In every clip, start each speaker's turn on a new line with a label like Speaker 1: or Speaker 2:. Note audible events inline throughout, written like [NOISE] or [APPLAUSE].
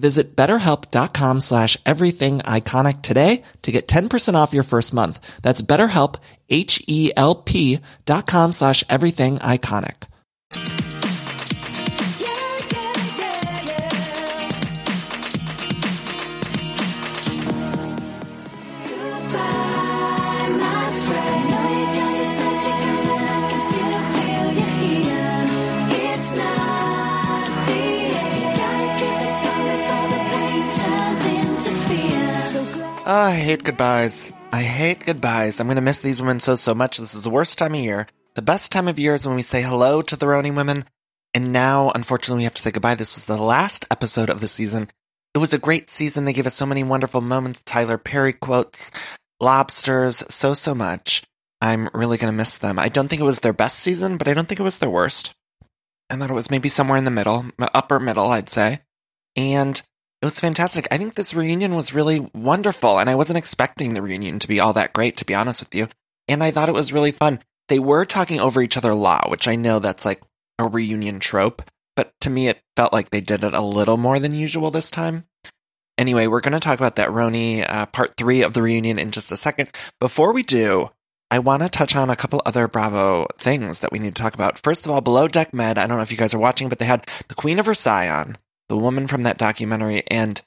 Speaker 1: Visit betterhelp.com slash everything iconic today to get 10% off your first month. That's betterhelp, H-E-L-P dot com slash everything Oh, I hate goodbyes. I hate goodbyes. I'm going to miss these women so, so much. This is the worst time of year. The best time of year is when we say hello to the RHONY women. And now, unfortunately, we have to say goodbye. This was the last episode of the season. It was a great season. They gave us so many wonderful moments. Tyler Perry quotes, lobsters, so, so much. I'm really going to miss them. I don't think it was their best season, but I don't think it was their worst. I thought it was maybe somewhere in the middle, upper middle, I'd say. And it was fantastic. I think this reunion was really wonderful, and I wasn't expecting the reunion to be all that great, to be honest with you. And I thought it was really fun. They were talking over each other a lot, which I know that's like a reunion trope, but to me, it felt like they did it a little more than usual this time. Anyway, we're going to talk about that RHONY uh, part three of the reunion in just a second. Before we do, I want to touch on a couple other Bravo things that we need to talk about. First of all, Below Deck Med, I don't know if you guys are watching, but they had the Queen of Versailles on the woman from that documentary. And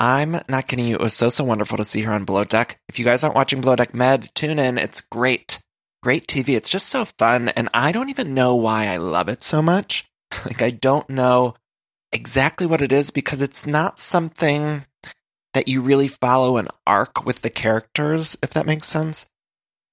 Speaker 1: I'm not kidding you. It was so, so wonderful to see her on Below Deck. If you guys aren't watching Below Deck Med, tune in. It's great. Great TV. It's just so fun. And I don't even know why I love it so much. [LAUGHS] Like, I don't know exactly what it is because it's not something that you really follow an arc with the characters, if that makes sense.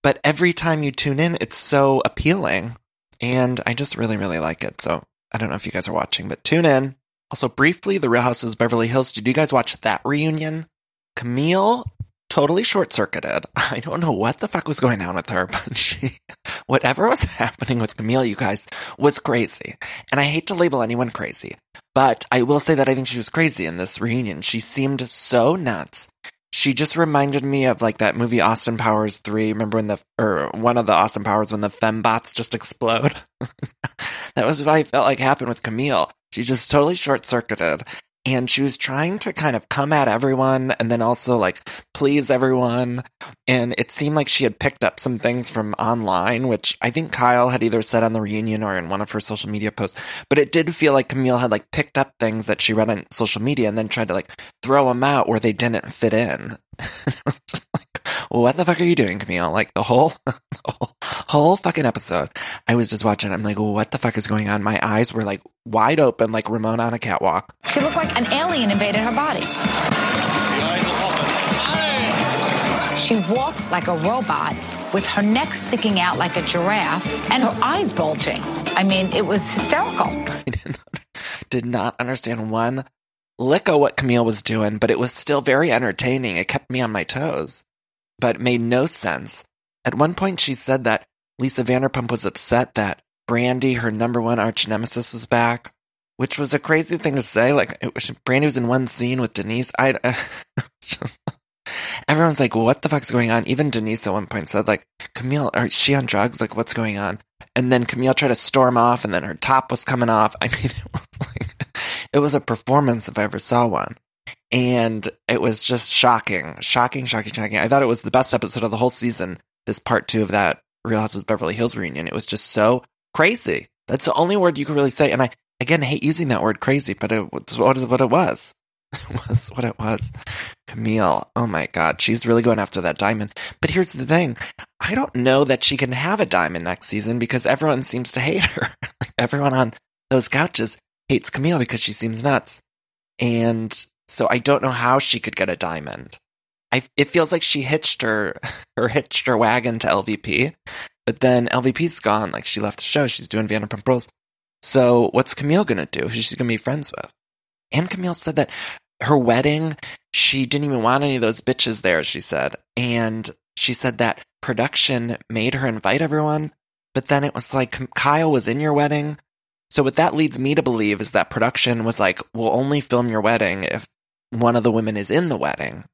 Speaker 1: But every time you tune in, it's so appealing. And I just really, really like it. So I don't know if you guys are watching, but tune in. Also, briefly, The Real Houses of Beverly Hills. Did you guys watch that reunion? Camille totally short circuited. [LAUGHS] I don't know what the fuck was going on with her, [LAUGHS] but she, whatever was [LAUGHS] happening with Camille, you guys, was crazy. And I hate to label anyone crazy, but I will say that I think she was crazy in this reunion. She seemed so nuts. She just reminded me of like that movie Austin Powers 3. Remember when the, or one of the Austin Powers when the fembots just explode? [LAUGHS] that was what I felt like happened with Camille. She just totally short circuited. And she was trying to kind of come at everyone and then also like please everyone. And it seemed like she had picked up some things from online, which I think Kyle had either said on the reunion or in one of her social media posts. But it did feel like Camille had like picked up things that she read on social media and then tried to like throw them out where they didn't fit in. [LAUGHS] what the fuck are you doing, Camille? Like the whole, [LAUGHS] whole fucking episode. I was just watching. I'm like, what the fuck is going on? My eyes were like wide open, like Ramona on a catwalk.
Speaker 2: She looked like an alien invaded her body. She walks like a robot with her neck sticking out like a giraffe and her eyes bulging. I mean, it was hysterical.
Speaker 1: I did not, did not understand one lick of what Camille was doing, but it was still very entertaining. It kept me on my toes, but made no sense. At one point, she said that Lisa Vanderpump was upset that Brandi, her number one arch nemesis, was back. which was a crazy thing to say. Like, it was, Brandi was in one scene with Denise. I, [LAUGHS] just, everyone's like, what the fuck's going on? Even Denise at one point said, like, Camille, is she on drugs? Like, what's going on? And then Camille tried to storm off and then her top was coming off. [LAUGHS] I mean, it was like, it was a performance if I ever saw one. And it was just shocking, shocking, shocking, shocking. I thought it was the best episode of the whole season. This part two of that Real Houses Beverly Hills reunion. It was just so crazy. That's the only word you could really say. And I, again, hate using that word crazy, but it was what, what it was. [LAUGHS] It was what it was. Camille, oh my God, she's really going after that diamond. But here's the thing I don't know that she can have a diamond next season because everyone seems to hate her. [LAUGHS] everyone on those couches hates Camille because she seems nuts. And so I don't know how she could get a diamond. I, it feels like she hitched her, [LAUGHS] her hitched her wagon to LVP, but then LVP's gone. Like she left the show. She's doing Vanderpump Rules. So what's Camille gonna do? Who's she gonna be friends with? And Camille said that her wedding, she didn't even want any of those bitches there, she said. And she said that production made her invite everyone, but then it was like Kyle was in your wedding. So what that leads me to believe is that production was like, we'll only film your wedding if one of the women is in the wedding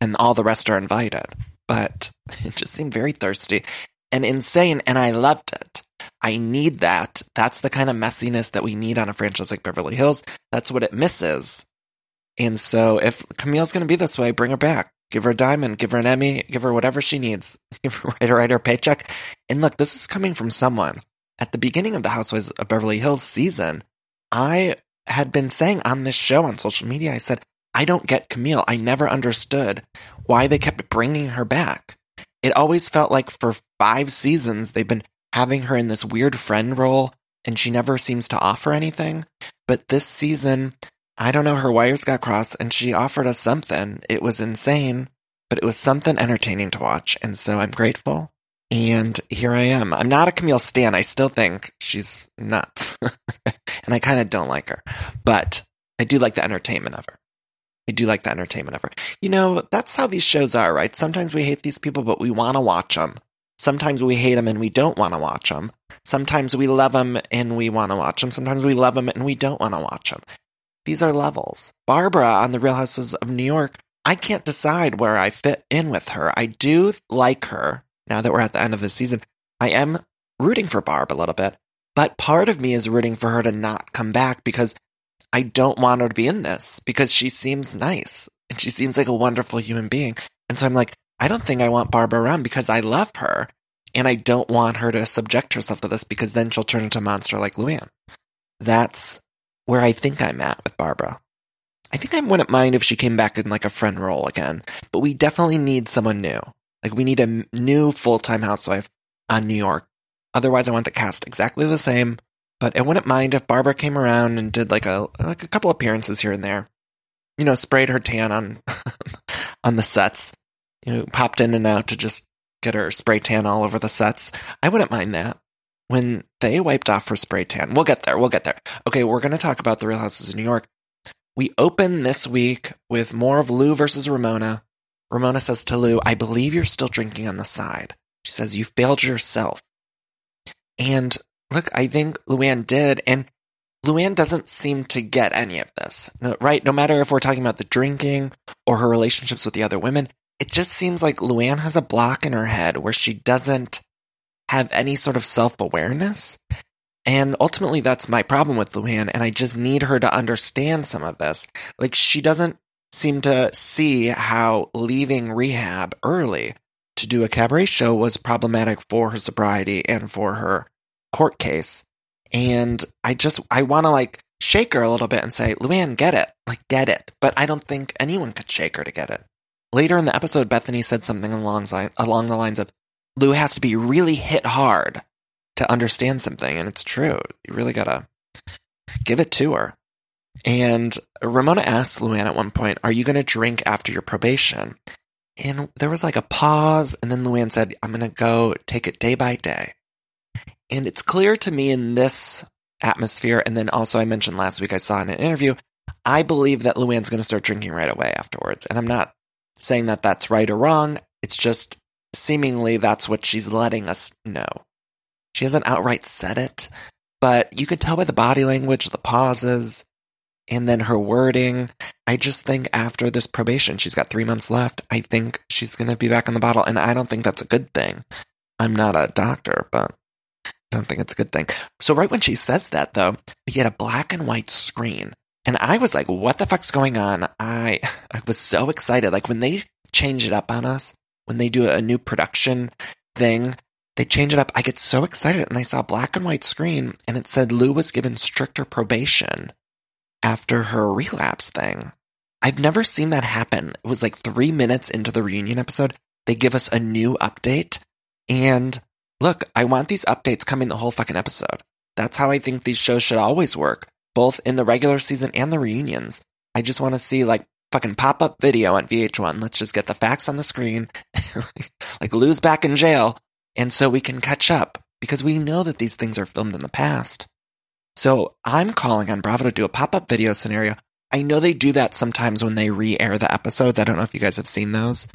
Speaker 1: and all the rest are invited. But [LAUGHS] it just seemed very thirsty and insane. And I loved it. I need that. That's the kind of messiness that we need on a franchise like Beverly Hills. That's what it misses. And so if Camille's going to be this way, bring her back. Give her a diamond, give her an Emmy, give her whatever she needs. [LAUGHS] Give her write her, write her paycheck. And look, this is coming from someone. At the beginning of the Housewives of Beverly Hills season, I had been saying on this show on social media, I said, I don't get Camille. I never understood why they kept bringing her back. It always felt like for five seasons, they've been having her in this weird friend role and she never seems to offer anything. But this season, I don't know, her wires got crossed and she offered us something. It was insane, but it was something entertaining to watch. And so I'm grateful. And here I am. I'm not a Camille Stan. I still think she's nuts. [LAUGHS] and I kind of don't like her, but I do like the entertainment of her. I do like the entertainment of her. You know, that's how these shows are, right? Sometimes we hate these people, but we want to watch them. Sometimes we hate them and we don't want to watch them. Sometimes we love them and we want to watch them. Sometimes we love them and we don't want to watch them. These are levels. Barbara on The Real Houses of New York, I can't decide where I fit in with her. I do like her now that we're at the end of the season. I am rooting for Barb a little bit, but part of me is rooting for her to not come back because I don't want her to be in this because she seems nice and she seems like a wonderful human being. And so I'm like, I don't think I want Barbara around because I love her and I don't want her to subject herself to this because then she'll turn into a monster like Luann. That's where I think I'm at with Barbara. I think I wouldn't mind if she came back in like a friend role again, but we definitely need someone new. Like we need a new full-time housewife on New York. Otherwise, I want the cast exactly the same, but I wouldn't mind if Barbara came around and did like a like a couple appearances here and there. You know, sprayed her tan on [LAUGHS] on the sets. You know, popped in and out to just get her spray tan all over the sets. I wouldn't mind that. When they wiped off her spray tan, we'll get there. We'll get there. Okay, we're going to talk about the Real Houses of New York. We open this week with more of Lou versus Ramona. Ramona says to Lou, I believe you're still drinking on the side. She says, You failed yourself. And look, I think Luann did. And Luann doesn't seem to get any of this, right? No matter if we're talking about the drinking or her relationships with the other women, it just seems like Luann has a block in her head where she doesn't have any sort of self awareness. And ultimately, that's my problem with Luann. And I just need her to understand some of this. Like, she doesn't seem to see how leaving rehab early to do a cabaret show was problematic for her sobriety and for her court case. And I just, I want to like shake her a little bit and say, Luann, get it. Like, get it. But I don't think anyone could shake her to get it. Later in the episode, Bethany said something along, along the lines of, Lou has to be really hit hard to understand something. And it's true. You really gotta give it to her. And Ramona asked Luann at one point, Are you going to drink after your probation? And there was like a pause. And then Luann said, I'm going to go take it day by day. And it's clear to me in this atmosphere. And then also, I mentioned last week, I saw in an interview, I believe that Luann's going to start drinking right away afterwards. And I'm not saying that that's right or wrong. It's just seemingly that's what she's letting us know. She hasn't outright said it, but you could tell by the body language, the pauses, and then her wording. I just think after this probation, she's got three months left. I think she's going to be back on the bottle, and I don't think that's a good thing. I'm not a doctor, but I don't think it's a good thing. So right when she says that, though, we get a black and white screen. And I was like, what the fuck's going on? I I was so excited. Like when they change it up on us, when they do a new production thing, they change it up. I get so excited and I saw a black and white screen and it said Lou was given stricter probation after her relapse thing. I've never seen that happen. It was like three minutes into the reunion episode. They give us a new update. And look, I want these updates coming the whole fucking episode. That's how I think these shows should always work, both in the regular season and the reunions. I just want to see like fucking pop up video on VH1. Let's just get the facts on the screen. [LAUGHS] like Lou's back in jail. And so we can catch up because we know that these things are filmed in the past. So I'm calling on Bravo to do a pop up video scenario. I know they do that sometimes when they re air the episodes. I don't know if you guys have seen those.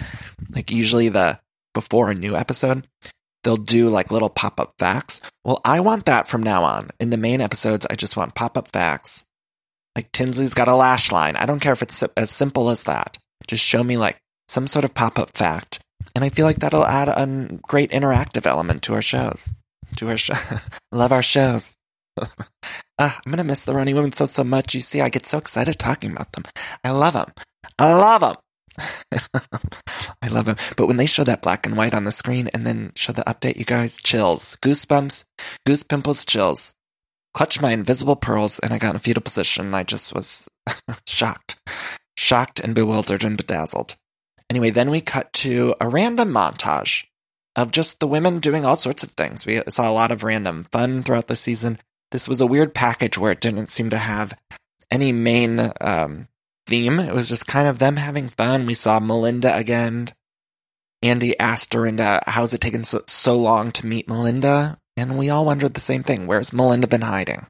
Speaker 1: Like usually the before a new episode, they'll do like little pop up facts. Well, I want that from now on. In the main episodes, I just want pop up facts. Like Tinsley's got a lash line. I don't care if it's as simple as that. Just show me like some sort of pop up fact. And I feel like that'll add a great interactive element to our shows. To our show. [LAUGHS] Love our shows. uh, [LAUGHS] I'm gonna miss the Running Women so so much. You see, I get so excited talking about them. I love them. I love them. [LAUGHS] I love them. But when they show that black and white on the screen and then show the update, you guys, chills, goosebumps, goose pimples, chills. Clutched my invisible pearls and I got in a fetal position. And I just was [LAUGHS] shocked, shocked and bewildered and bedazzled. Anyway, then we cut to a random montage of just the women doing all sorts of things. We saw a lot of random fun throughout the season. This was a weird package where it didn't seem to have any main um, theme. It was just kind of them having fun. We saw Melinda again. Andy asked Dorinda, how's it taken so, so long to meet Melinda? And we all wondered the same thing. Where's Melinda been hiding?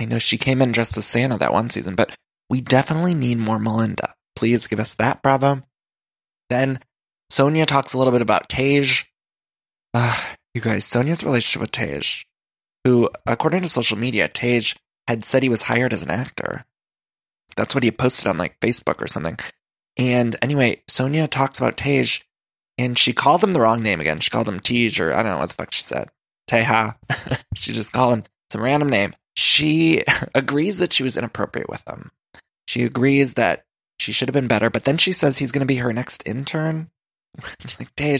Speaker 1: I know she came in dressed as Santa that one season, but we definitely need more Melinda. Please give us that, Bravo. Then Sonja talks a little bit about Tej. Uh, you guys, Sonja's relationship with Tej, who, according to social media, Tej had said he was hired as an actor. That's what he posted on like Facebook or something. And anyway, Sonja talks about Tej, and she called him the wrong name again. She called him Tej, or I don't know what the fuck she said. Teja. [LAUGHS] she just called him some random name. She [LAUGHS] agrees that she was inappropriate with him. She agrees that she should have been better, but then she says he's going to be her next intern. [LAUGHS] She's like, Tej,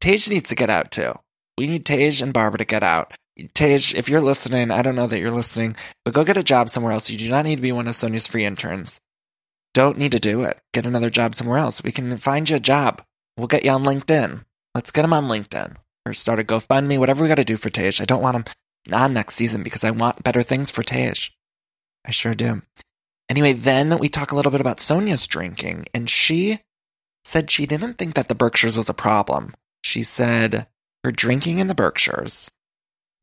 Speaker 1: Tej needs to get out too. We need Tej and Barbara to get out. Tej, if you're listening, I don't know that you're listening, but go get a job somewhere else. You do not need to be one of Sonja's free interns. Don't need to do it. Get another job somewhere else. We can find you a job. We'll get you on LinkedIn. Let's get him on LinkedIn or start a GoFundMe, whatever we got to do for Tej. I don't want him on next season because I want better things for Tej. I sure do. Anyway, then we talk a little bit about Sonja's drinking, and she said she didn't think that the Berkshires was a problem. She said her drinking in the Berkshires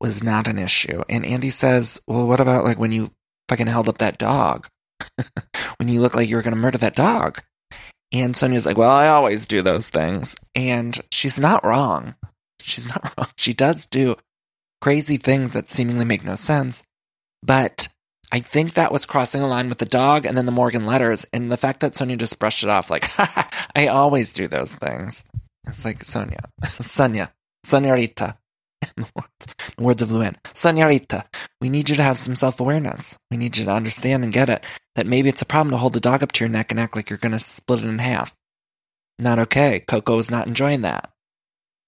Speaker 1: was not an issue. And Andy says, Well, what about like when you fucking held up that dog? [LAUGHS] when you look like you were going to murder that dog? And Sonja's like, Well, I always do those things. And she's not wrong. She's not [LAUGHS] wrong. She does do crazy things that seemingly make no sense. But I think that was crossing a line with the dog and then the Morgan letters and the fact that Sonja just brushed it off like, [LAUGHS] I always do those things. It's like Sonja, Sonja, Sonja Sonorita. Words, of Luann, Senorita, we need you to have some self awareness. We need you to understand and get it that maybe it's a problem to hold the dog up to your neck and act like you're going to split it in half. Not okay. Coco is not enjoying that.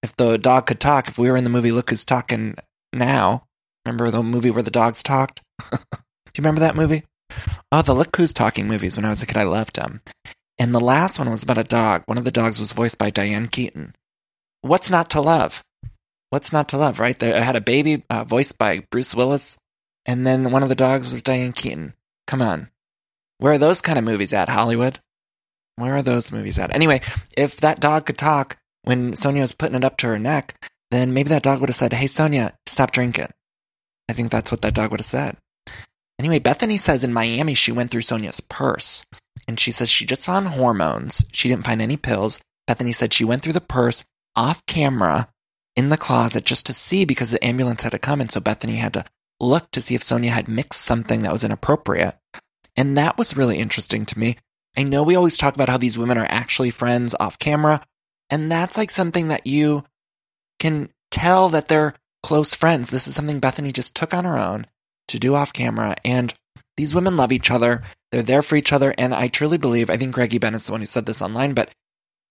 Speaker 1: If the dog could talk, if we were in the movie Look Who's Talking Now, remember the movie where the dogs talked? [LAUGHS] Do you remember that movie? Oh, the Look Who's Talking movies. When I was a kid, I loved them. And the last one was about a dog. One of the dogs was voiced by Diane Keaton. What's not to love? What's not to love, right? I had a baby uh, voiced by Bruce Willis, and then one of the dogs was Diane Keaton. Come on. Where are those kind of movies at, Hollywood? Where are those movies at? Anyway, if that dog could talk when Sonja was putting it up to her neck, then maybe that dog would have said, Hey, Sonja, stop drinking. I think that's what that dog would have said. Anyway, Bethany says in Miami she went through Sonja's purse and she says she just found hormones. She didn't find any pills. Bethany said she went through the purse off camera in the closet just to see because the ambulance had to come. And so Bethany had to look to see if Sonja had mixed something that was inappropriate. And that was really interesting to me. I know we always talk about how these women are actually friends off camera, and that's like something that you can tell that they're close friends. This is something Bethany just took on her own to do off camera. And these women love each other. They're there for each other. And I truly believe, I think Greggy Bennett's the one who said this online, but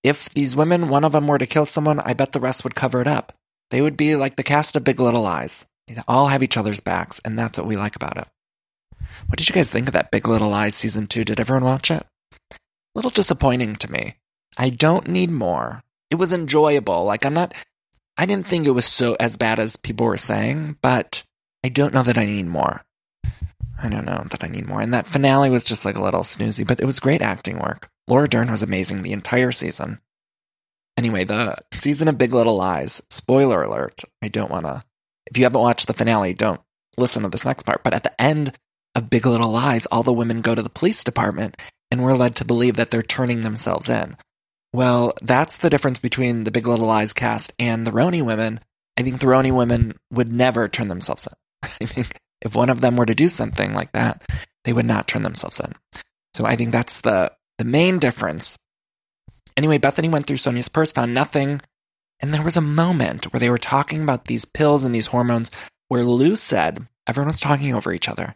Speaker 1: if these women, one of them were to kill someone, I bet the rest would cover it up. They would be like the cast of Big Little Lies. They'd all have each other's backs, and that's what we like about it. What did you guys think of that Big Little Lies season two? Did everyone watch it? A little disappointing to me. I don't need more. It was enjoyable. Like I'm not I didn't think it was so as bad as people were saying, but I don't know that I need more. I don't know that I need more. And that finale was just like a little snoozy, but it was great acting work. Laura Dern was amazing the entire season. Anyway, the season of Big Little Lies, spoiler alert. I don't want to, if you haven't watched the finale, don't listen to this next part. But at the end of Big Little Lies, all the women go to the police department and we're led to believe that they're turning themselves in. Well, that's the difference between the Big Little Lies cast and the RHONY women. I think the RHONY women would never turn themselves in. [LAUGHS] I think if one of them were to do something like that, they would not turn themselves in. So I think that's the the main difference. Anyway, Bethany went through Sonja's purse, found nothing, and there was a moment where they were talking about these pills and these hormones where Lou said, everyone was talking over each other.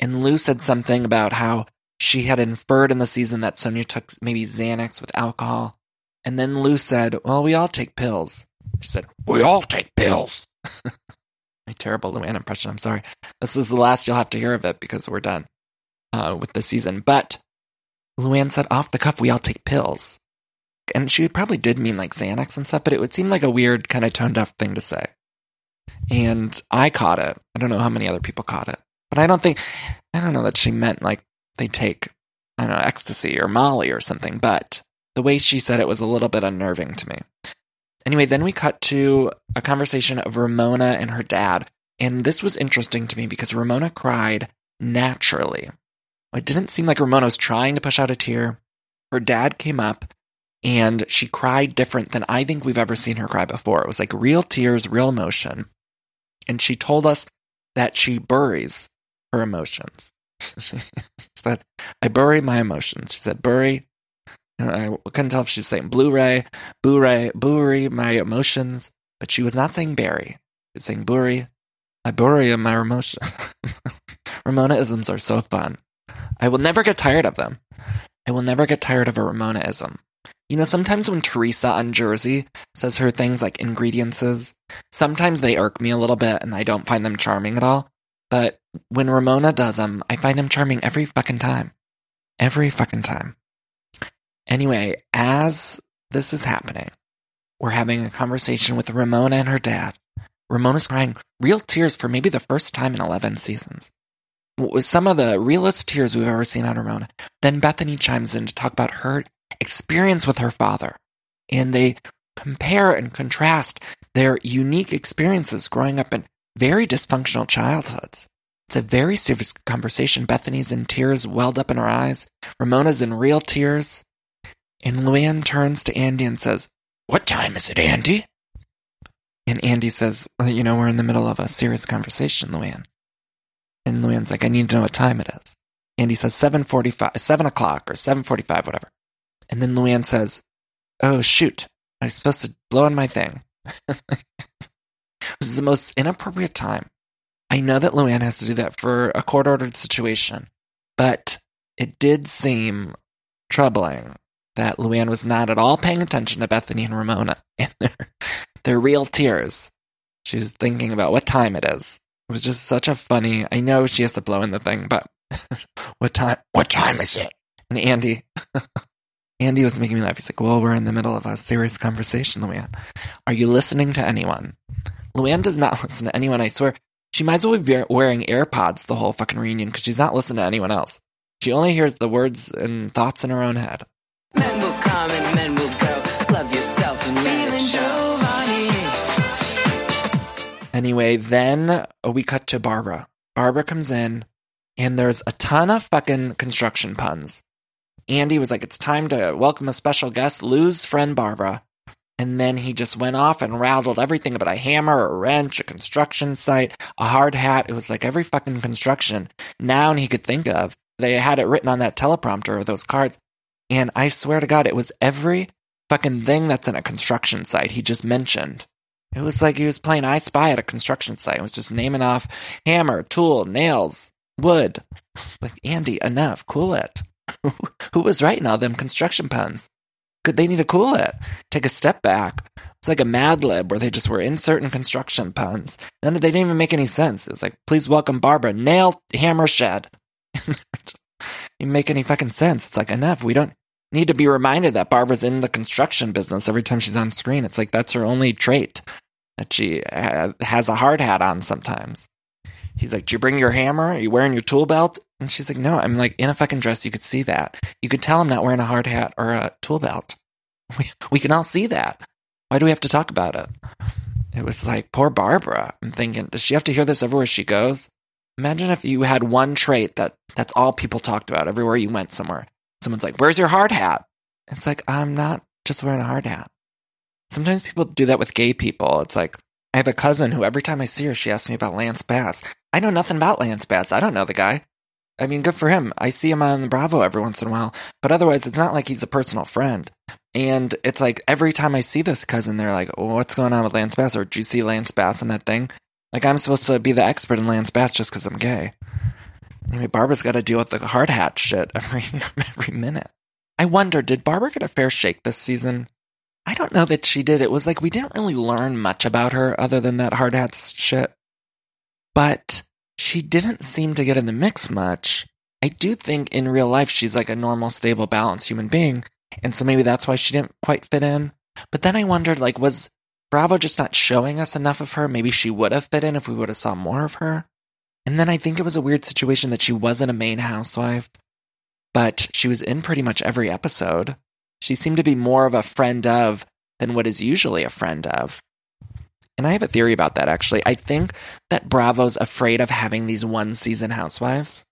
Speaker 1: And Lou said something about how she had inferred in the season that Sonja took maybe Xanax with alcohol. And then Lou said, Well, we all take pills. She said, We all take pills. [LAUGHS] My terrible Luann impression. I'm sorry. This is the last you'll have to hear of it because we're done uh, with the season. But Luann said off the cuff, We all take pills. And she probably did mean like Xanax and stuff, but it would seem like a weird, kind of tone deaf thing to say. And I caught it. I don't know how many other people caught it. But I don't think, I don't know that she meant like they take, I don't know, ecstasy or Molly or something, but the way she said it was a little bit unnerving to me. Anyway, then we cut to a conversation of Ramona and her dad. And this was interesting to me because Ramona cried naturally. It didn't seem like Ramona was trying to push out a tear. Her dad came up and she cried different than I think we've ever seen her cry before. It was like real tears, real emotion. And she told us that she buries her emotions. [LAUGHS] she said, I bury my emotions. She said, bury. I couldn't tell if she was saying Blu-ray, Blu-ray, bury my emotions, but she was not saying bury. She was saying bury. I bury my emotions. [LAUGHS] Ramona-isms are so fun. I will never get tired of them. I will never get tired of a Ramona-ism. You know, sometimes when Teresa on Jersey says her things like ingredients, sometimes they irk me a little bit and I don't find them charming at all. But when Ramona does them, I find them charming every fucking time. Every fucking time. Anyway, as this is happening, we're having a conversation with Ramona and her dad. Ramona's crying real tears for maybe the first time in 11 seasons. Some of the realest tears we've ever seen on Ramona. Then Bethany chimes in to talk about her experience with her father. And they compare and contrast their unique experiences growing up in very dysfunctional childhoods. It's a very serious conversation. Bethany's in tears welled up in her eyes. Ramona's in real tears. And Luann turns to Andy and says, What time is it, Andy? And Andy says, well, You know, we're in the middle of a serious conversation, Luann. And Luann's like, I need to know what time it is. Andy says 7.45, 7 o'clock or 7.45, whatever. And then Luann says, Oh, shoot. I was supposed to blow on my thing. [LAUGHS] this is the most inappropriate time. I know that Luann has to do that for a court ordered situation, but it did seem troubling that Luann was not at all paying attention to Bethany and Ramona [LAUGHS] and their, their real tears. She was thinking about what time it is. It was just such a funny. I know she has to blow in the thing, but [LAUGHS] what time? What time is it? And Andy, Andy was making me laugh. He's like, "Well, we're in the middle of a serious conversation, Luann. Are you listening to anyone?" Luann does not [LAUGHS] listen to anyone. I swear. She might as well be wearing AirPods the whole fucking reunion because she's not listening to anyone else. She only hears the words and thoughts in her own head.
Speaker 3: Men will come and men will go. Love yourself and feeling
Speaker 1: Anyway, then we cut to Barbara. Barbara comes in, and there's a ton of fucking construction puns. Andy was like, "It's time to welcome a special guest, Lou's friend Barbara." And then he just went off and rattled everything about a hammer, a wrench, a construction site, a hard hat. It was like every fucking construction noun he could think of. They had it written on that teleprompter or those cards. And I swear to God, it was every fucking thing that's in a construction site he just mentioned. It was like he was playing I Spy at a construction site. It was just naming off hammer, tool, nails, wood. [LAUGHS] Like, Andy, enough. Cool it. [LAUGHS] Who was writing all them construction puns? Could they need to cool it? Take a step back. It's like a Mad Lib where they just were inserting construction puns. And they didn't even make any sense. It's like, please welcome Barbara, nail, hammer, shed. [LAUGHS] didn't make any fucking sense. It's like, enough. We don't need to be reminded that Barbara's in the construction business every time she's on screen. It's like, that's her only trait that she ha- has a hard hat on sometimes. He's like, "Do you bring your hammer? Are you wearing your tool belt?" And she's like, "No, I'm like in a fucking dress. You could see that. You could tell I'm not wearing a hard hat or a tool belt. [LAUGHS] We we can all see that. Why do we have to talk about it?" It was like poor Barbara. I'm thinking, does she have to hear this everywhere she goes? Imagine if you had one trait that that's all people talked about everywhere you went somewhere. Someone's like, "Where's your hard hat?" It's like I'm not just wearing a hard hat. Sometimes people do that with gay people. It's like I have a cousin who every time I see her, she asks me about Lance Bass. I know nothing about Lance Bass. I don't know the guy. I mean, good for him. I see him on Bravo every once in a while, but otherwise, it's not like he's a personal friend. And it's like every time I see this cousin, they're like, oh, "What's going on with Lance Bass?" Or "Do you see Lance Bass in that thing?" Like I'm supposed to be the expert in Lance Bass just because I'm gay. Anyway, Barbara's got to deal with the hard hat shit [LAUGHS] every every minute. I wonder, did Barbara get a fair shake this season? I don't know that she did. It was like we didn't really learn much about her other than that hard hat shit. But she didn't seem to get in the mix much. I do think in real life she's like a normal, stable, balanced human being. And so maybe that's why she didn't quite fit in. But then I wondered, like, was Bravo just not showing us enough of her? Maybe she would have fit in if we would have saw more of her. And then I think it was a weird situation that she wasn't a main housewife, but she was in pretty much every episode. She seemed to be more of a friend of than what is usually a friend of. And I have a theory about that actually. I think that Bravo's afraid of having these one season housewives.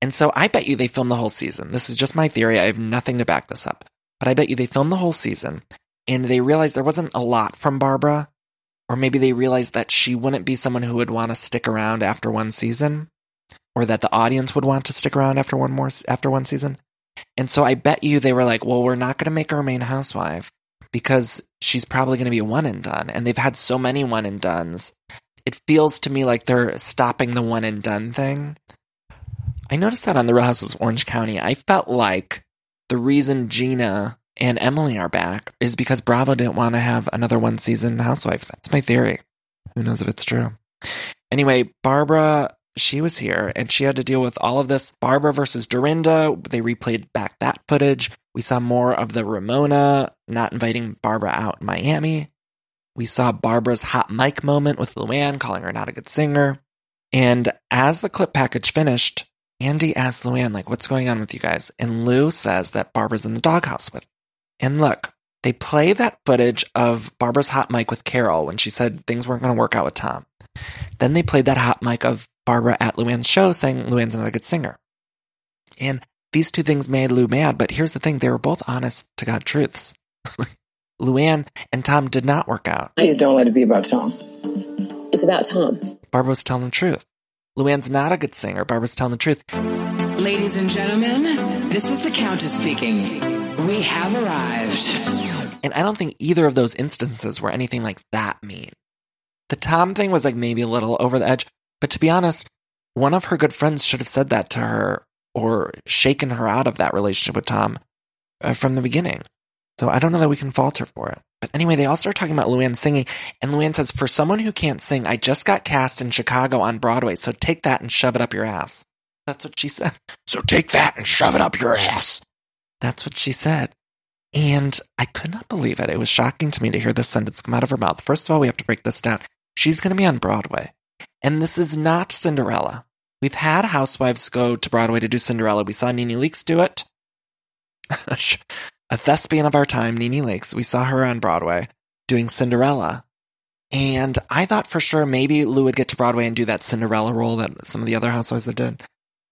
Speaker 1: And so I bet you they filmed the whole season. This is just my theory. I have nothing to back this up. But I bet you they filmed the whole season and they realized there wasn't a lot from Barbara. Or maybe they realized that she wouldn't be someone who would want to stick around after one season. Or that the audience would want to stick around after one more, after one season. And so I bet you they were like, well, we're not going to make her a main housewife because she's probably going to be a one and done. And they've had so many one and dones. It feels to me like they're stopping the one and done thing. I noticed that on the Real Houses of Orange County. I felt like the reason Gina and Emily are back is because Bravo didn't want to have another one season housewife. That's my theory. Who knows if it's true? Anyway, Barbara, she was here and she had to deal with all of this. Barbara versus Dorinda, they replayed back that footage. We saw more of the Ramona not inviting Barbara out in Miami. We saw Barbara's hot mic moment with Luann calling her not a good singer. And as the clip package finished, Andy asked Luann, like, what's going on with you guys? And Lou says that Barbara's in the doghouse with. And look, they play that footage of Barbara's hot mic with Carol when she said things weren't going to work out with Tom. Then they played that hot mic of Barbara at Luann's show saying Luann's not a good singer. And these two things made Lou mad, but here's the thing they were both honest to God truths. [LAUGHS] Luann and Tom did not work out.
Speaker 4: Please don't let it be about Tom.
Speaker 5: It's about Tom.
Speaker 1: Barbara was telling the truth. Luann's not a good singer. Barbara's telling the truth.
Speaker 3: Ladies and gentlemen, this is the Countess speaking. We have arrived.
Speaker 1: And I don't think either of those instances were anything like that mean. The Tom thing was like maybe a little over the edge, but to be honest, one of her good friends should have said that to her or shaken her out of that relationship with Tom uh, from the beginning. So I don't know that we can fault her for it. But anyway, they all start talking about Luann singing, and Luann says, For someone who can't sing, I just got cast in Chicago on Broadway, so take that and shove it up your ass. That's what she said. [LAUGHS] So take that and shove it up your ass. That's what she said. And I could not believe it. It was shocking to me to hear this sentence come out of her mouth. First of all, we have to break this down. She's going to be on Broadway. And this is not Cinderella. We've had housewives go to Broadway to do Cinderella. We saw Nene Leakes do it. [LAUGHS] a thespian of our time, Nene Leakes. We saw her on Broadway doing Cinderella. And I thought for sure maybe Lou would get to Broadway and do that Cinderella role that some of the other housewives have done.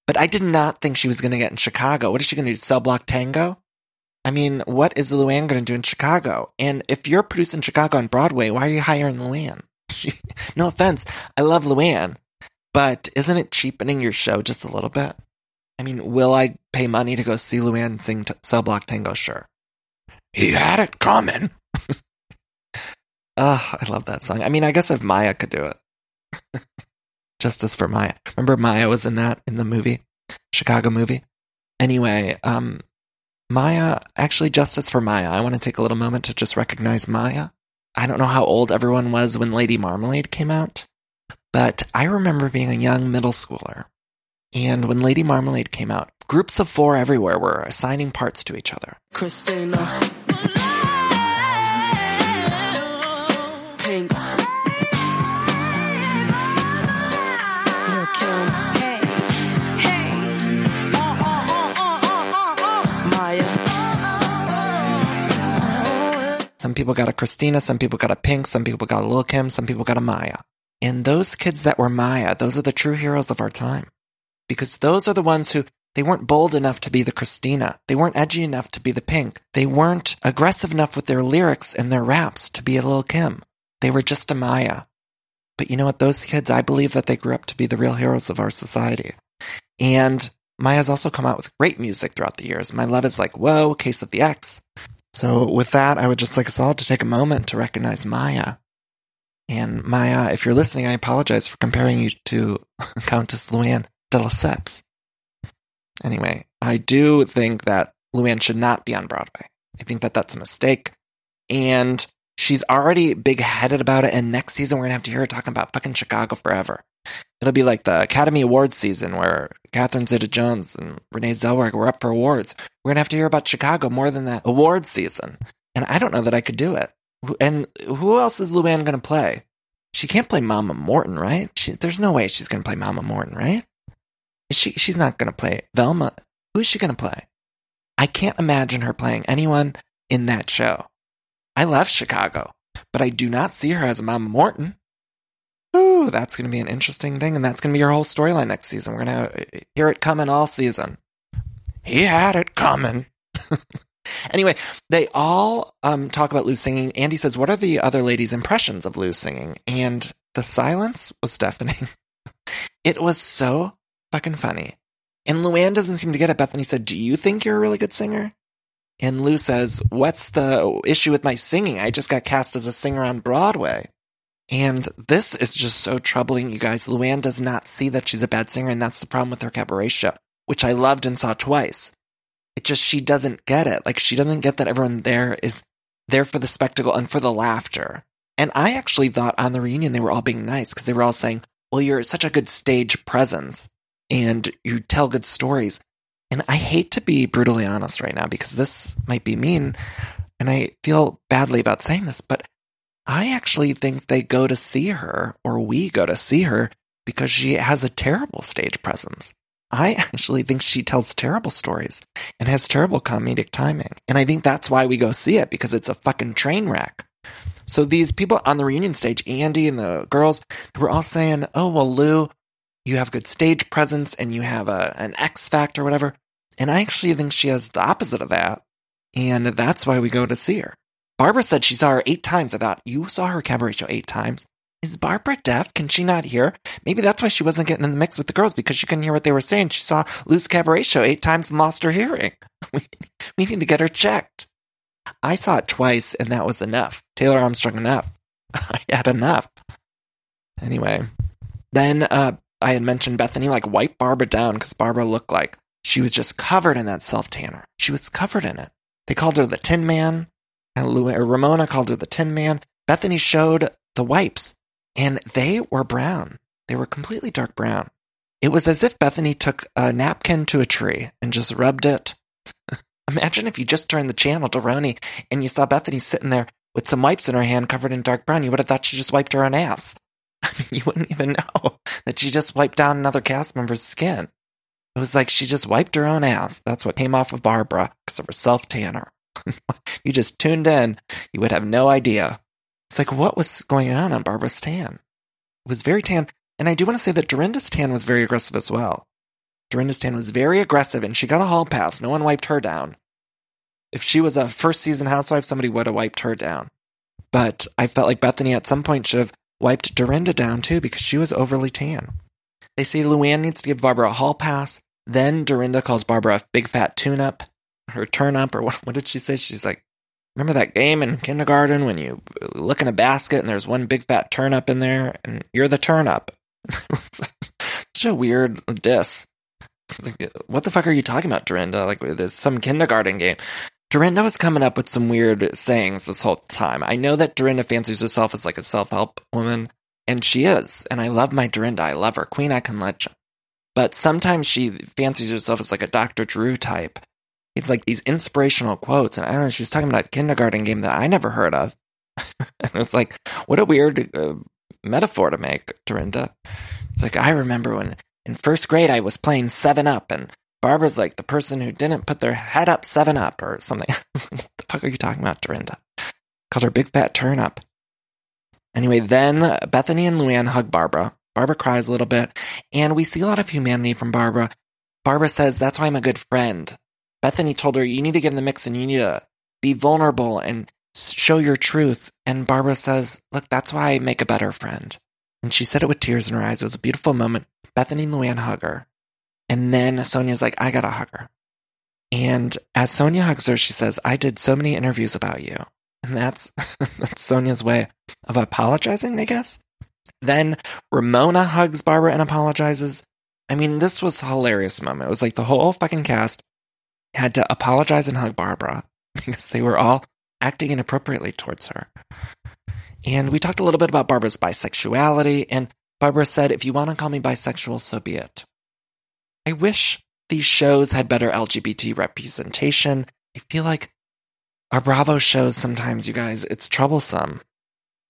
Speaker 1: But I did not think she was going to get in Chicago. What is she going to do? Cell block tango? I mean, what is Luann going to do in Chicago? And if you're producing Chicago on Broadway, why are you hiring Luann? [LAUGHS] no offense. I love Luann, but isn't it cheapening your show just a little bit? I mean, will I pay money to go see Luann sing t- Cell Block Tango? Sure. He had it coming. Oh, [LAUGHS] I love that song. I mean, I guess if Mya could do it. [LAUGHS] Justice for Mya. Remember Mya was in that in the movie, Chicago movie? Anyway, um, Mya, actually, Justice for Mya. I want to take a little moment to just recognize Mya. I don't know how old everyone was when Lady Marmalade came out, but I remember being a young middle schooler. And when Lady Marmalade came out, groups of four everywhere were assigning parts to each other.
Speaker 4: Christina. Pink. Lil' Kim. Mya.
Speaker 1: Some people got a Christina, some people got a Pink, some people got a Lil Kim, some people got a Mya. And those kids that were Mya, those are the true heroes of our time. Because those are the ones who, they weren't bold enough to be the Christina. They weren't edgy enough to be the Pink. They weren't aggressive enough with their lyrics and their raps to be a Lil Kim. They were just a Mya. But you know what? Those kids, I believe that they grew up to be the real heroes of our society. And Mya's also come out with great music throughout the years. My Love is like, whoa, Case of the Ex. So with that, I would just like us all to take a moment to recognize Mya. And Mya, if you're listening, I apologize for comparing you to [LAUGHS] Countess Luann de Lesseps. Anyway, I do think that Luann should not be on Broadway. I think that that's a mistake. And she's already big headed about it. And next season, we're going to have to hear her talking about fucking Chicago forever. It'll be like the Academy Awards season where Catherine Zeta Jones and Renee Zellweger were up for awards. We're going to have to hear about Chicago more than that awards season. And I don't know that I could do it. And who else is Luann going to play? She can't play Mama Morton, right? She, there's no way she's going to play Mama Morton, right? She, she's not going to play Velma. Who is she going to play? I can't imagine her playing anyone in that show. I love Chicago, but I do not see her as Mama Morton. Ooh, that's going to be an interesting thing, and that's going to be your whole storyline next season. We're going to hear it coming all season. He had it coming. [LAUGHS] anyway, they all um, talk about Lou singing. Andy says, What are the other ladies' impressions of Lou singing? And the silence was deafening. [LAUGHS] it was so fucking funny. And Luann doesn't seem to get it. Bethany said, Do you think you're a really good singer? And Lou says, What's the issue with my singing? I just got cast as a singer on Broadway. And this is just so troubling, you guys. Luann does not see that she's a bad singer, and that's the problem with her cabaret show, which I loved and saw twice. It just, she doesn't get it. Like, she doesn't get that everyone there is there for the spectacle and for the laughter. And I actually thought on the reunion they were all being nice because they were all saying, Well, you're such a good stage presence and you tell good stories. And I hate to be brutally honest right now because this might be mean and I feel badly about saying this, but I actually think they go to see her or we go to see her because she has a terrible stage presence. I actually think she tells terrible stories and has terrible comedic timing. And I think that's why we go see it because it's a fucking train wreck. So these people on the reunion stage, Andy and the girls, were all saying, "Oh well, Lou, you have good stage presence and you have a an X factor, whatever." And I actually think she has the opposite of that, and that's why we go to see her. Barbara said she saw her eight times. I thought you saw her cabaret show eight times. Is Barbara deaf? Can she not hear? Maybe that's why she wasn't getting in the mix with the girls because she couldn't hear what they were saying. She saw Lou's cabaret show eight times and lost her hearing. [LAUGHS] we need to get her checked. I saw it twice and that was enough. Taylor Armstrong enough. [LAUGHS] I had enough. Anyway, then uh, I had mentioned Bethany like wipe Barbara down because Barbara looked like she was just covered in that self tanner. She was covered in it. They called her the Tin Man. And Ramona called her the Tin Man. Bethany showed the wipes, and they were brown. They were completely dark brown. It was as if Bethany took a napkin to a tree and just rubbed it. [LAUGHS] Imagine if you just turned the channel to RHONY and you saw Bethany sitting there with some wipes in her hand covered in dark brown. You would have thought she just wiped her own ass. [LAUGHS] I mean, you wouldn't even know that she just wiped down another cast member's skin. It was like she just wiped her own ass. That's what came off of Barbara because of her self tanner. [LAUGHS] you just tuned in, you would have no idea. It's like, what was going on on Barbara's tan? It was very tan. And I do want to say that Dorinda's tan was very aggressive as well. Dorinda's tan was very aggressive and she got a hall pass. No one wiped her down. if she was a first season housewife, somebody would have wiped her down. But I felt like Bethany at some point should have wiped Dorinda down too because she was overly tan. They say Luann needs to give Barbara a hall pass. Then Dorinda calls Barbara a big fat tune up, her turn up, or what, [LAUGHS] what did she say? She's like, Remember that game in kindergarten when you look in a basket and there's one big fat turnip in there and you're the turnip? [LAUGHS] Such a weird diss. What the fuck are you talking about, Dorinda? Like, there's some kindergarten game. Dorinda was coming up with some weird sayings this whole time. I know that Dorinda fancies herself as like a self help woman, and she is. And I love my Dorinda. I love her. Queen Akenlecha. But sometimes she fancies herself as like a Dr. Drew type. It's like these inspirational quotes. And I don't know, she was talking about a kindergarten game that I never heard of. [LAUGHS] and it was like, what a weird uh, metaphor to make, Dorinda. It's like, I remember when in first grade I was playing 7 Up, and Barbara's like the person who didn't put their head up 7 Up or something. [LAUGHS] what the fuck are you talking about, Dorinda? Called her Big Fat Turn Up. Anyway, then Bethenny and Luann hug Barbara. Barbara cries a little bit, and we see a lot of humanity from Barbara. Barbara says, That's why I'm a good friend. Bethenny told her, You need to get in the mix and you need to be vulnerable and show your truth. And Barbara says, Look, that's why I make a better friend. And she said it with tears in her eyes. It was a beautiful moment. Bethenny and Luann hug her. And then Sonja's like, I gotta hug her. And as Sonja hugs her, she says, I did so many interviews about you. And that's, [LAUGHS] that's Sonja's way of apologizing, I guess. Then Ramona hugs Barbara and apologizes. I mean, this was a hilarious moment. It was like the whole fucking cast had to apologize and hug Barbara [LAUGHS] because they were all acting inappropriately towards her. And we talked a little bit about Barbara's bisexuality, and Barbara said, if you want to call me bisexual, so be it. I wish these shows had better LGBT representation. I feel like our Bravo shows sometimes, you guys, it's troublesome.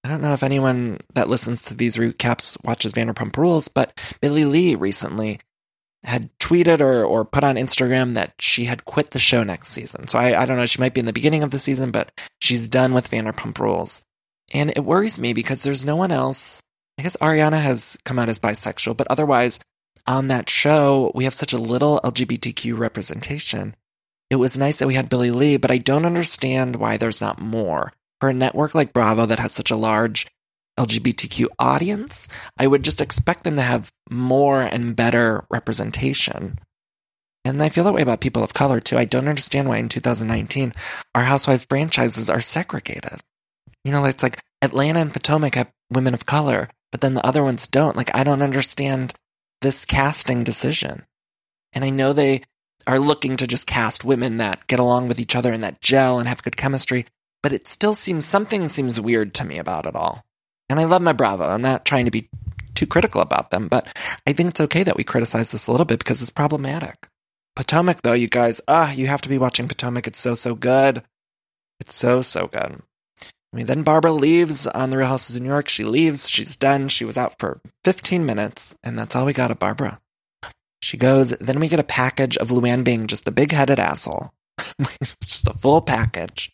Speaker 1: I don't know if anyone that listens to these recaps watches Vanderpump Rules, but Billie Lee recently had tweeted or, or put on Instagram that she had quit the show next season. So I, I don't know, she might be in the beginning of the season, but she's done with Vanderpump Rules. And it worries me because there's no one else. I guess Ariana has come out as bisexual, but otherwise, on that show, we have such a little LGBTQ representation. It was nice that we had Billie Lee, but I don't understand why there's not more. For a network like Bravo that has such a large LGBTQ audience, I would just expect them to have more and better representation. And I feel that way about people of color too. I don't understand why in 2019 our housewife franchises are segregated. You know, it's like Atlanta and Potomac have women of color, but then the other ones don't. Like, I don't understand this casting decision. And I know they are looking to just cast women that get along with each other and that gel and have good chemistry, but it still seems something seems weird to me about it all. And I love my Bravo. I'm not trying to be too critical about them, but I think it's okay that we criticize this a little bit because it's problematic. Potomac, though, you guys, ah, you have to be watching Potomac. It's so, so good. It's so, so good. I mean, then Barbara leaves on The Real Houses of New York. She leaves. She's done. She was out for 15 minutes, and that's all we got of Barbara. She goes. Then we get a package of Luann being just a big headed asshole. it's [LAUGHS] just a full package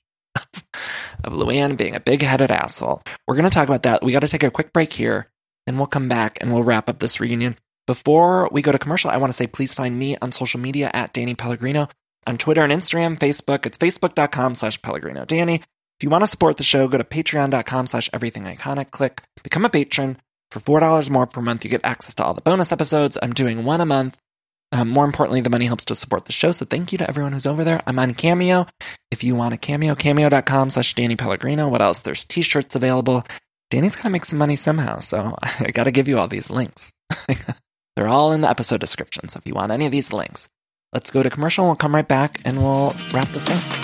Speaker 1: of Luann being a big headed asshole. We're going to talk about that. We got to take a quick break here, and we'll come back and we'll wrap up this reunion. Before we go to commercial, I want to say please find me on social media at Danny Pellegrino on Twitter and Instagram, Facebook. It's facebook.com slash Pellegrino Danny. If you want to support the show, go to patreon.com slash everything iconic. Click become a patron. For $4 more per month, you get access to all the bonus episodes. I'm doing one a month. Um, more importantly, the money helps to support the show. So thank you to everyone who's over there. I'm on Cameo. If you want a Cameo, cameo.com slash Danny Pellegrino. What else? There's t-shirts available. Danny's got to make some money somehow. So [LAUGHS] I got to give you all these links. [LAUGHS] They're all in the episode description. So if you want any of these links, let's go to commercial. We'll come right back and we'll wrap this up.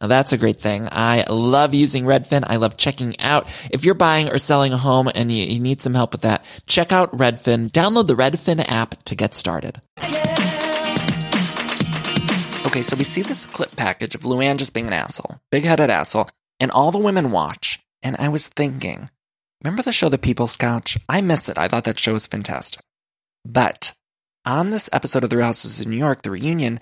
Speaker 1: Now that's a great thing. I love using Redfin. I love checking out. If you're buying or selling a home and you, need some help with that, check out Redfin. Download the Redfin app to get started. Okay, so we see this clip package of Luann just being an asshole, big headed asshole, and all the women watch. And I was thinking, remember the show The People's Couch? I miss it. I thought that show was fantastic. But on this episode of The Real Houses of New York, the reunion,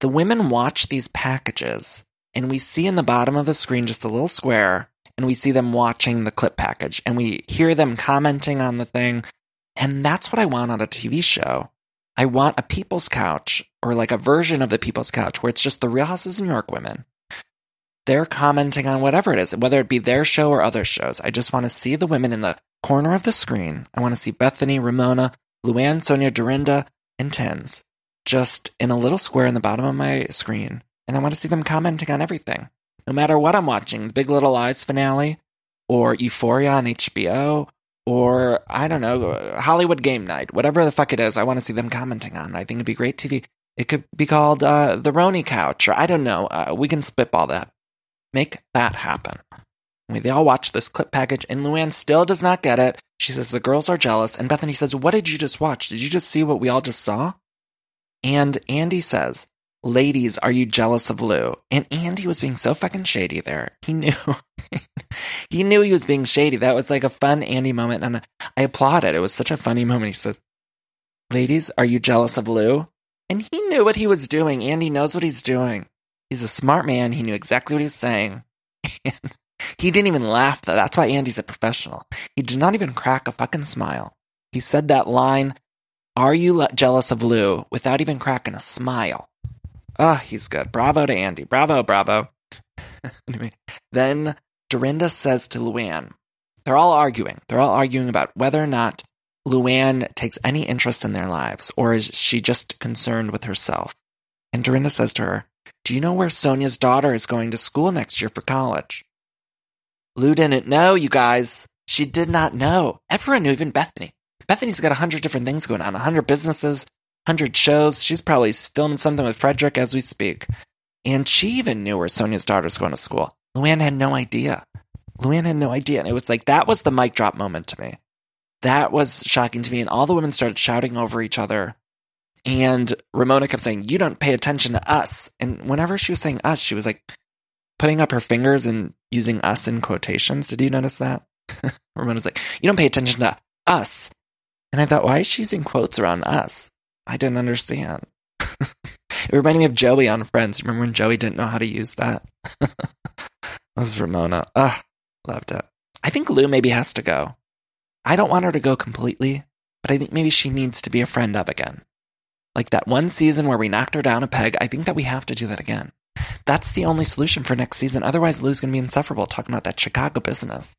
Speaker 1: the women watch these packages and we see in the bottom of the screen just a little square and we see them watching the clip package and we hear them commenting on the thing. And that's what I want on a TV show. I want a people's couch or like a version of the people's couch where it's just the Real Houses of New York women. They're commenting on whatever it is, whether it be their show or other shows. I just want to see the women in the corner of the screen. I want to see Bethenny, Ramona, Luann, Sonja, Dorinda, and Tins just in a little square in the bottom of my screen and I want to see them commenting on everything. No matter what I'm watching, the Big Little Lies finale, or Euphoria on HBO, or I don't know, Hollywood Game Night, whatever the fuck it is, I want to see them commenting on. I think it'd be great TV. It could be called uh, the RHONY Couch, or I don't know. Uh, we can spitball that. Make that happen. We, They all watch this clip package, and Luann still does not get it. She says the girls are jealous, and Bethenny says, What did you just watch? Did you just see what we all just saw? And Andy says, ladies, are you jealous of Lou? And Andy was being so fucking shady there. He knew, [LAUGHS] he knew he was being shady. That was like a fun Andy moment. And I applaud it. It was such a funny moment. He says, ladies, are you jealous of Lou? And he knew what he was doing. Andy knows what he's doing. He's a smart man. He knew exactly what he was saying. [LAUGHS] He didn't even laugh though. That's why Andy's a professional. He did not even crack a fucking smile. He said that line, are you jealous of Lou? without even cracking a smile. Ah, oh, he's good. Bravo to Andy. Bravo, bravo. [LAUGHS] anyway, then Dorinda says to Luann, they're all arguing. They're all arguing about whether or not Luann takes any interest in their lives, or is she just concerned with herself? And Dorinda says to her, Do you know where Sonja's daughter is going to school next year for college? Lou didn't know, you guys. She did not know. Everyone knew, even Bethenny. Bethenny's got a hundred different things going on, a hundred businesses, hundred shows. She's probably filming something with Fredrik as we speak. And she even knew where Sonja's daughter's going to school. Luann had no idea. Luann had no idea. And it was like, that was the mic drop moment to me. That was shocking to me. And all the women started shouting over each other. And Ramona kept saying, You don't pay attention to us. And whenever she was saying us, she was like putting up her fingers and using us in quotations. Did you notice that? [LAUGHS] Ramona's like, You don't pay attention to us. And I thought, why is she using quotes around us? I didn't understand. [LAUGHS] it reminded me of Joey on Friends. Remember when Joey didn't know how to use that? [LAUGHS] that was Ramona. Ugh, loved it. I think Lou maybe has to go. I don't want her to go completely, but I think maybe she needs to be a friend of again. Like that one season where we knocked her down a peg, I think that we have to do that again. That's the only solution for next season. Otherwise, Lou's going to be insufferable talking about that Chicago business.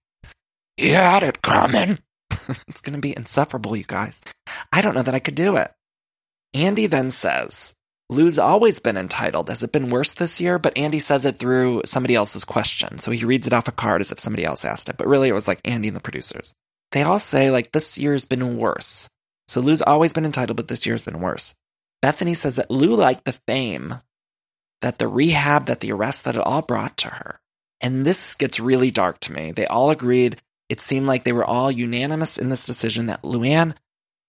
Speaker 1: You had it coming. [LAUGHS] it's going to be insufferable, you guys. I don't know that I could do it. Andy then says, Lou's always been entitled. Has it been worse this year? But Andy says it through somebody else's question. So he reads it off a card as if somebody else asked it. But really, it was like Andy and the producers. They all say, like, this year's been worse. So Lou's always been entitled, but this year's been worse. Bethenny says that Lou liked the fame, that the rehab, that the arrest, that it all brought to her. And this gets really dark to me. They all agreed. It seemed like they were all unanimous in this decision that Luann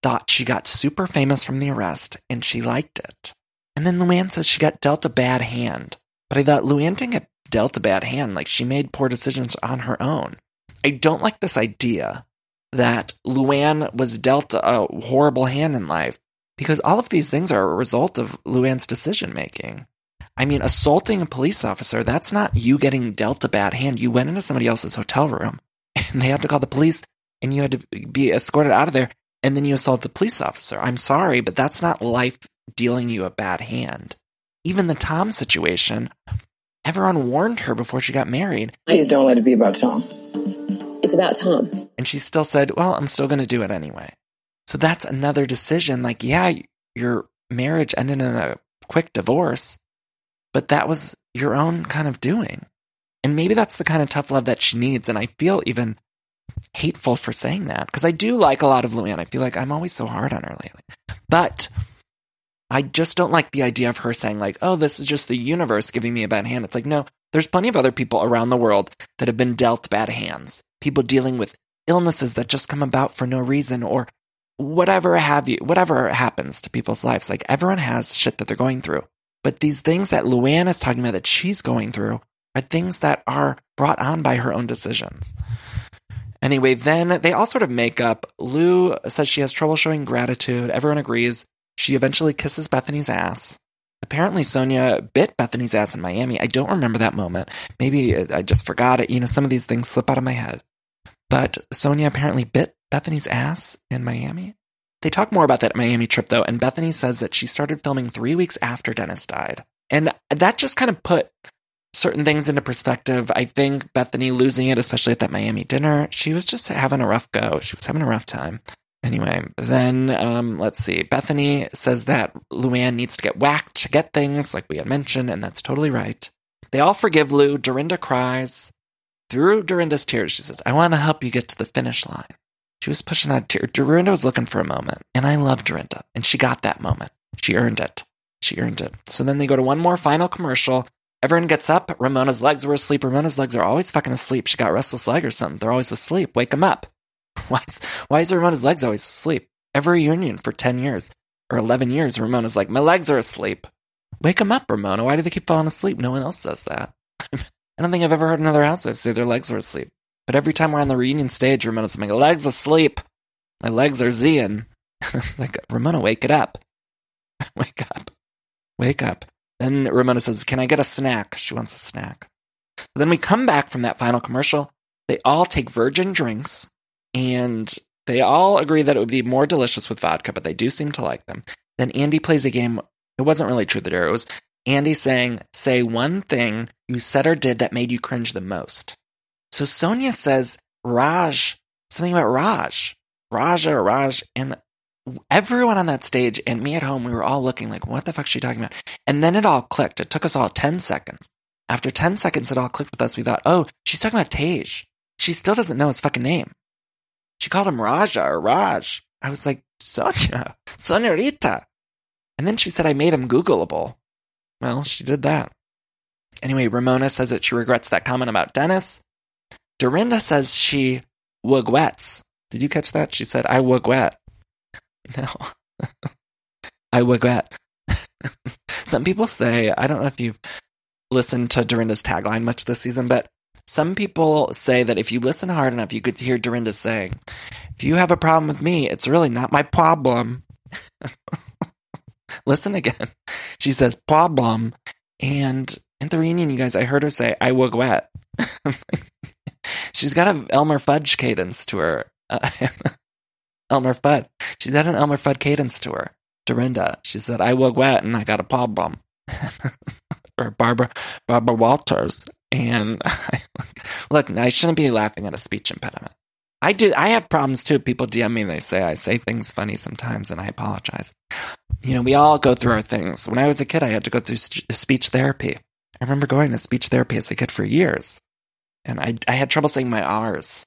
Speaker 1: thought she got super famous from the arrest and she liked it. And then Luann says she got dealt a bad hand. But I thought Luann didn't get dealt a bad hand. Like she made poor decisions on her own. I don't like this idea that Luann was dealt a horrible hand in life because all of these things are a result of Luann's decision making. I mean, assaulting a police officer, that's not you getting dealt a bad hand. You went into somebody else's hotel room [LAUGHS] and they had to call the police and you had to be escorted out of there and then you assault the police officer. I'm sorry, but that's not life dealing you a bad hand. Even the Tom situation, everyone warned her before she got married.
Speaker 5: Please don't let it be about Tom. It's about Tom.
Speaker 1: And she still said, Well, I'm still going to do it anyway. So that's another decision. Like, yeah, your marriage ended in a quick divorce, but that was your own kind of doing. And maybe that's the kind of tough love that she needs. And I feel even hateful for saying that because I do like a lot of Luann. I feel like I'm always so hard on her lately. But I just don't like the idea of her saying, like, oh, this is just the universe giving me a bad hand. It's like, no, there's plenty of other people around the world that have been dealt bad hands. People dealing with illnesses that just come about for no reason or whatever have you, whatever happens to people's lives. Like everyone has shit that they're going through. But these things that Luann is talking about that she's going through are things that are brought on by her own decisions. Anyway, then they all sort of make up. Lou says she has trouble showing gratitude. Everyone agrees. She eventually kisses Bethenny's ass. Apparently, Sonja bit Bethenny's ass in Miami. I don't remember that moment. Maybe uh, I just forgot it. You know, some of these things slip out of my head. But Sonja apparently bit Bethenny's ass in Miami. They talk more about that Miami trip, though, and Bethenny says that she started filming three weeks after Dennis died. And that just kind of put certain things into perspective. I think Bethenny losing it, especially at that Miami dinner, she was just having a rough go. She was having a rough time. Anyway, then um, let's see. Bethenny says that Luann needs to get whacked to get things, like we had mentioned, and that's totally right. They all forgive Lou. Dorinda cries. Through Dorinda's tears, she says, I want to help you get to the finish line. She was pushing that tear. Dorinda was looking for a moment, and I love Dorinda, and she got that moment. She earned it. She earned it. So then they go to one more final commercial. Everyone gets up. Ramona's legs were asleep. Ramona's legs are always fucking asleep. She got restless leg or something. They're always asleep. Wake them up. [LAUGHS] Why is, why is Ramona's legs always asleep? Every reunion for 10 years or 11 years, Ramona's like, my legs are asleep. Wake them up, Ramona. Why do they keep falling asleep? No one else does that. [LAUGHS] I don't think I've ever heard another housewife say their legs were asleep. But every time we're on the reunion stage, Ramona's like, my legs asleep. My legs are [LAUGHS] it's like, Ramona, wake it up. wake up. Wake up. Then Ramona says, Can I get a snack? She wants a snack. Then we come back from that final commercial. They all take virgin drinks and they all agree that it would be more delicious with vodka, but they do seem to like them. Then Andy plays a game. It wasn't really true dare. It was Andy saying, Say one thing you said or did that made you cringe the most. So Sonja says, Raj, something about Raj, Raja Raj. And everyone on that stage and me at home, we were all looking like, what the fuck is she talking about? And then it all clicked. It took us all 10 seconds. After 10 seconds, it all clicked with us. We thought, oh, she's talking about Tage. She still doesn't know his fucking name. She called him Raja or Raj. I was like, Sonja, [LAUGHS] Sonorita. And then she said I made him Googleable. Well, she did that. Anyway, Ramona says that she regrets that comment about Dennis. Dorinda says she wugwets. Did you catch that? She said, I wugwet. No. [LAUGHS] I wugwet. [LAUGHS] Some people say, I don't know if you've listened to Dorinda's tagline much this season, but some people say that if you listen hard enough, you could hear Dorinda saying, If you have a problem with me, it's really not my problem. [LAUGHS] listen again. She says, Problem. And at the reunion, you guys, I heard her say, I wet. She's got an Elmer Fudge cadence to her. Elmer Fudd. She's got an Elmer Fudd cadence to her. Dorinda. She said, I woke wet and I got a problem. [LAUGHS] or Barbara, Barbara Walters. And I, [LAUGHS] look, I shouldn't be laughing at a speech impediment. I do. I have problems too. People DM me. And they say I say things funny sometimes, and I apologize. You know, we all go through our things. When I was a kid, I had to go through speech therapy. I remember going to speech therapy as a kid for years, and I I had trouble saying my R's.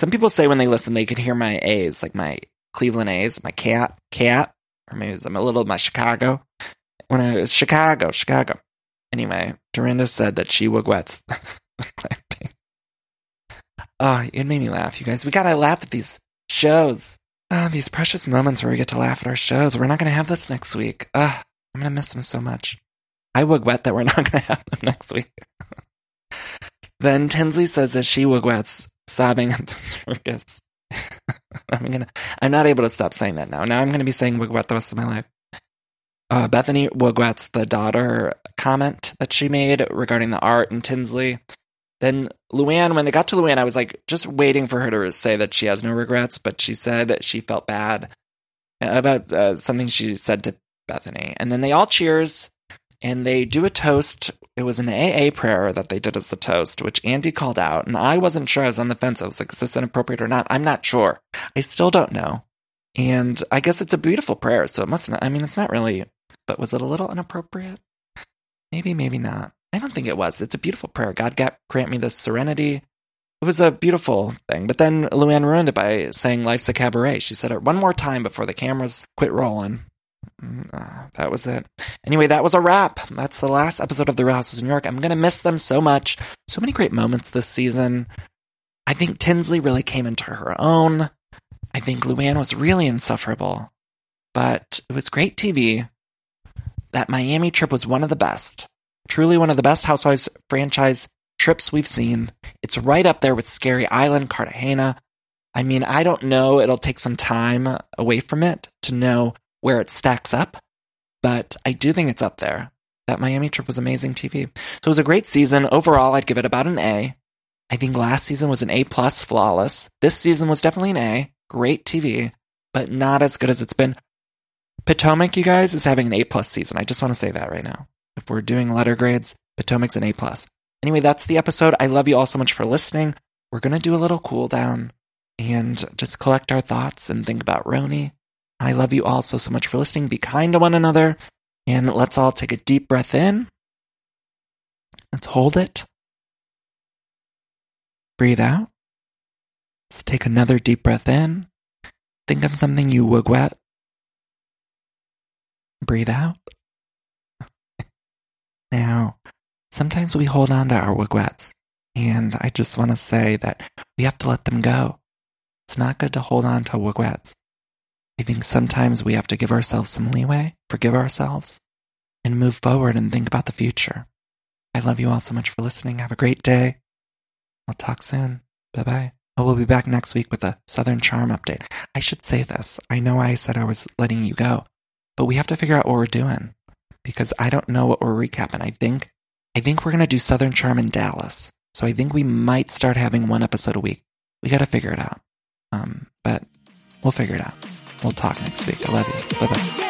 Speaker 1: Some people say when they listen, they can hear my A's, like my Cleveland A's, my cat, cat, or maybe I'm a little my Chicago. When I was Chicago, Chicago. Anyway, Dorinda said that she wigwets. [LAUGHS] oh, it made me laugh, you guys. We gotta laugh at these shows. Oh, these precious moments where we get to laugh at our shows. We're not gonna have this next week. Ah, I'm gonna miss them so much. I wigwet that we're [LAUGHS] not gonna have them next week. [LAUGHS] then Tinsley says that she wigwets sobbing at the [LAUGHS] circus. I'm gonna. I'm not able to stop saying that now. Now I'm gonna be saying wigwet the rest of my life. Uh, Bethenny Wigwet's the daughter comment that she made regarding the art and Tinsley. Then Luann, when it got to Luann, I was like just waiting for her to say that she has no regrets, but she said she felt bad about uh, something she said to Bethenny. And then they all cheers and they do a toast. It was an AA prayer that they did as the toast, which Andy called out. And I wasn't sure. I was on the fence. I was like, is this inappropriate or not? I'm not sure. I still don't know. And I guess it's a beautiful prayer, so it must not, I mean, it's not really, but was it a little inappropriate? Maybe, maybe not. I don't think it was. It's a beautiful prayer. God grant me this serenity. It was a beautiful thing. But then Luann ruined it by saying life's a cabaret. She said it one more time before the cameras quit rolling. Uh, that was it. Anyway, that was a wrap. That's the last episode of The Real Houses of New York. I'm going to miss them so much. So many great moments this season. I think Tinsley really came into her own. I think Luann was really insufferable. But it was great TV. That Miami trip was one of the best. Truly one of the best Housewives franchise trips we've seen. It's right up there with Scary Island, Cartagena. I mean, I don't know. It'll take some time away from it to know where it stacks up, but I do think it's up there. That Miami trip was amazing TV. So it was a great season. Overall, I'd give it about an A. I think last season was an A plus flawless. This season was definitely an A. Great TV, but not as good as it's been. Potomac, you guys, is having an A plus season. I just want to say that right now. If we're doing letter grades, Potomac's an A plus. Anyway, that's the episode. I love you all so much for listening. We're going to do a little cool down and just collect our thoughts and think about RHONY. I love you all so, so much for listening. Be kind to one another. And let's all take a deep breath in. Let's hold it. Breathe out. Let's take another deep breath in. Think of something you wugwet. Breathe out. [LAUGHS] Now, sometimes we hold on to our wigwets, and I just want to say that we have to let them go. It's not good to hold on to wigwets. I think sometimes we have to give ourselves some leeway, forgive ourselves, and move forward and think about the future. I love you all so much for listening. Have a great day. I'll talk soon. Bye bye. Oh, we'll be back next week with a Southern Charm update. I should say this. I know I said I was letting you go, but we have to figure out what we're doing because I don't know what we're recapping. I think I think we're gonna do Southern Charm in Dallas. So I think we might start having one episode a week. We gotta figure it out. Um, but we'll figure it out. We'll talk next week. I love you. Bye bye.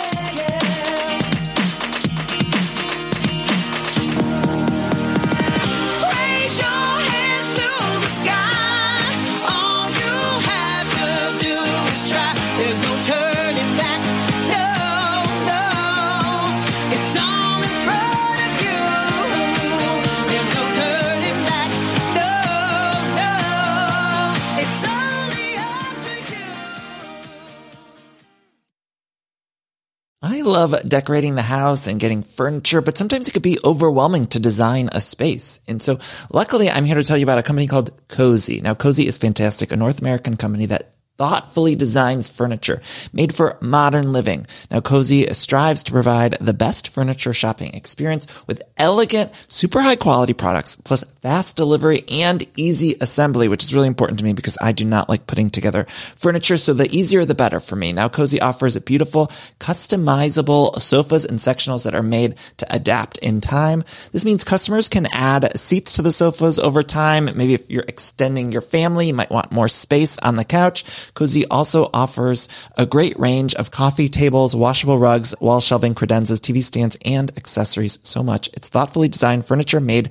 Speaker 1: I love decorating the house and getting furniture, but sometimes it could be overwhelming to design a space. And so luckily I'm here to tell you about a company called Cozey. Now Cozey is fantastic, a North American company that thoughtfully designs furniture made for modern living. Now, Cozey strives to provide the best furniture shopping experience with elegant, super high quality products, plus fast delivery and easy assembly, which is really important to me because I do not like putting together furniture. So the easier, the better for me. Now, Cozey offers beautiful, customizable sofas and sectionals that are made to adapt in time. This means customers can add seats to the sofas over time. Maybe if you're extending your family, you might want more space on the couch. Cozey also offers a great range of coffee tables, washable rugs, wall shelving, credenzas, TV stands, and accessories. So much. It's thoughtfully designed furniture made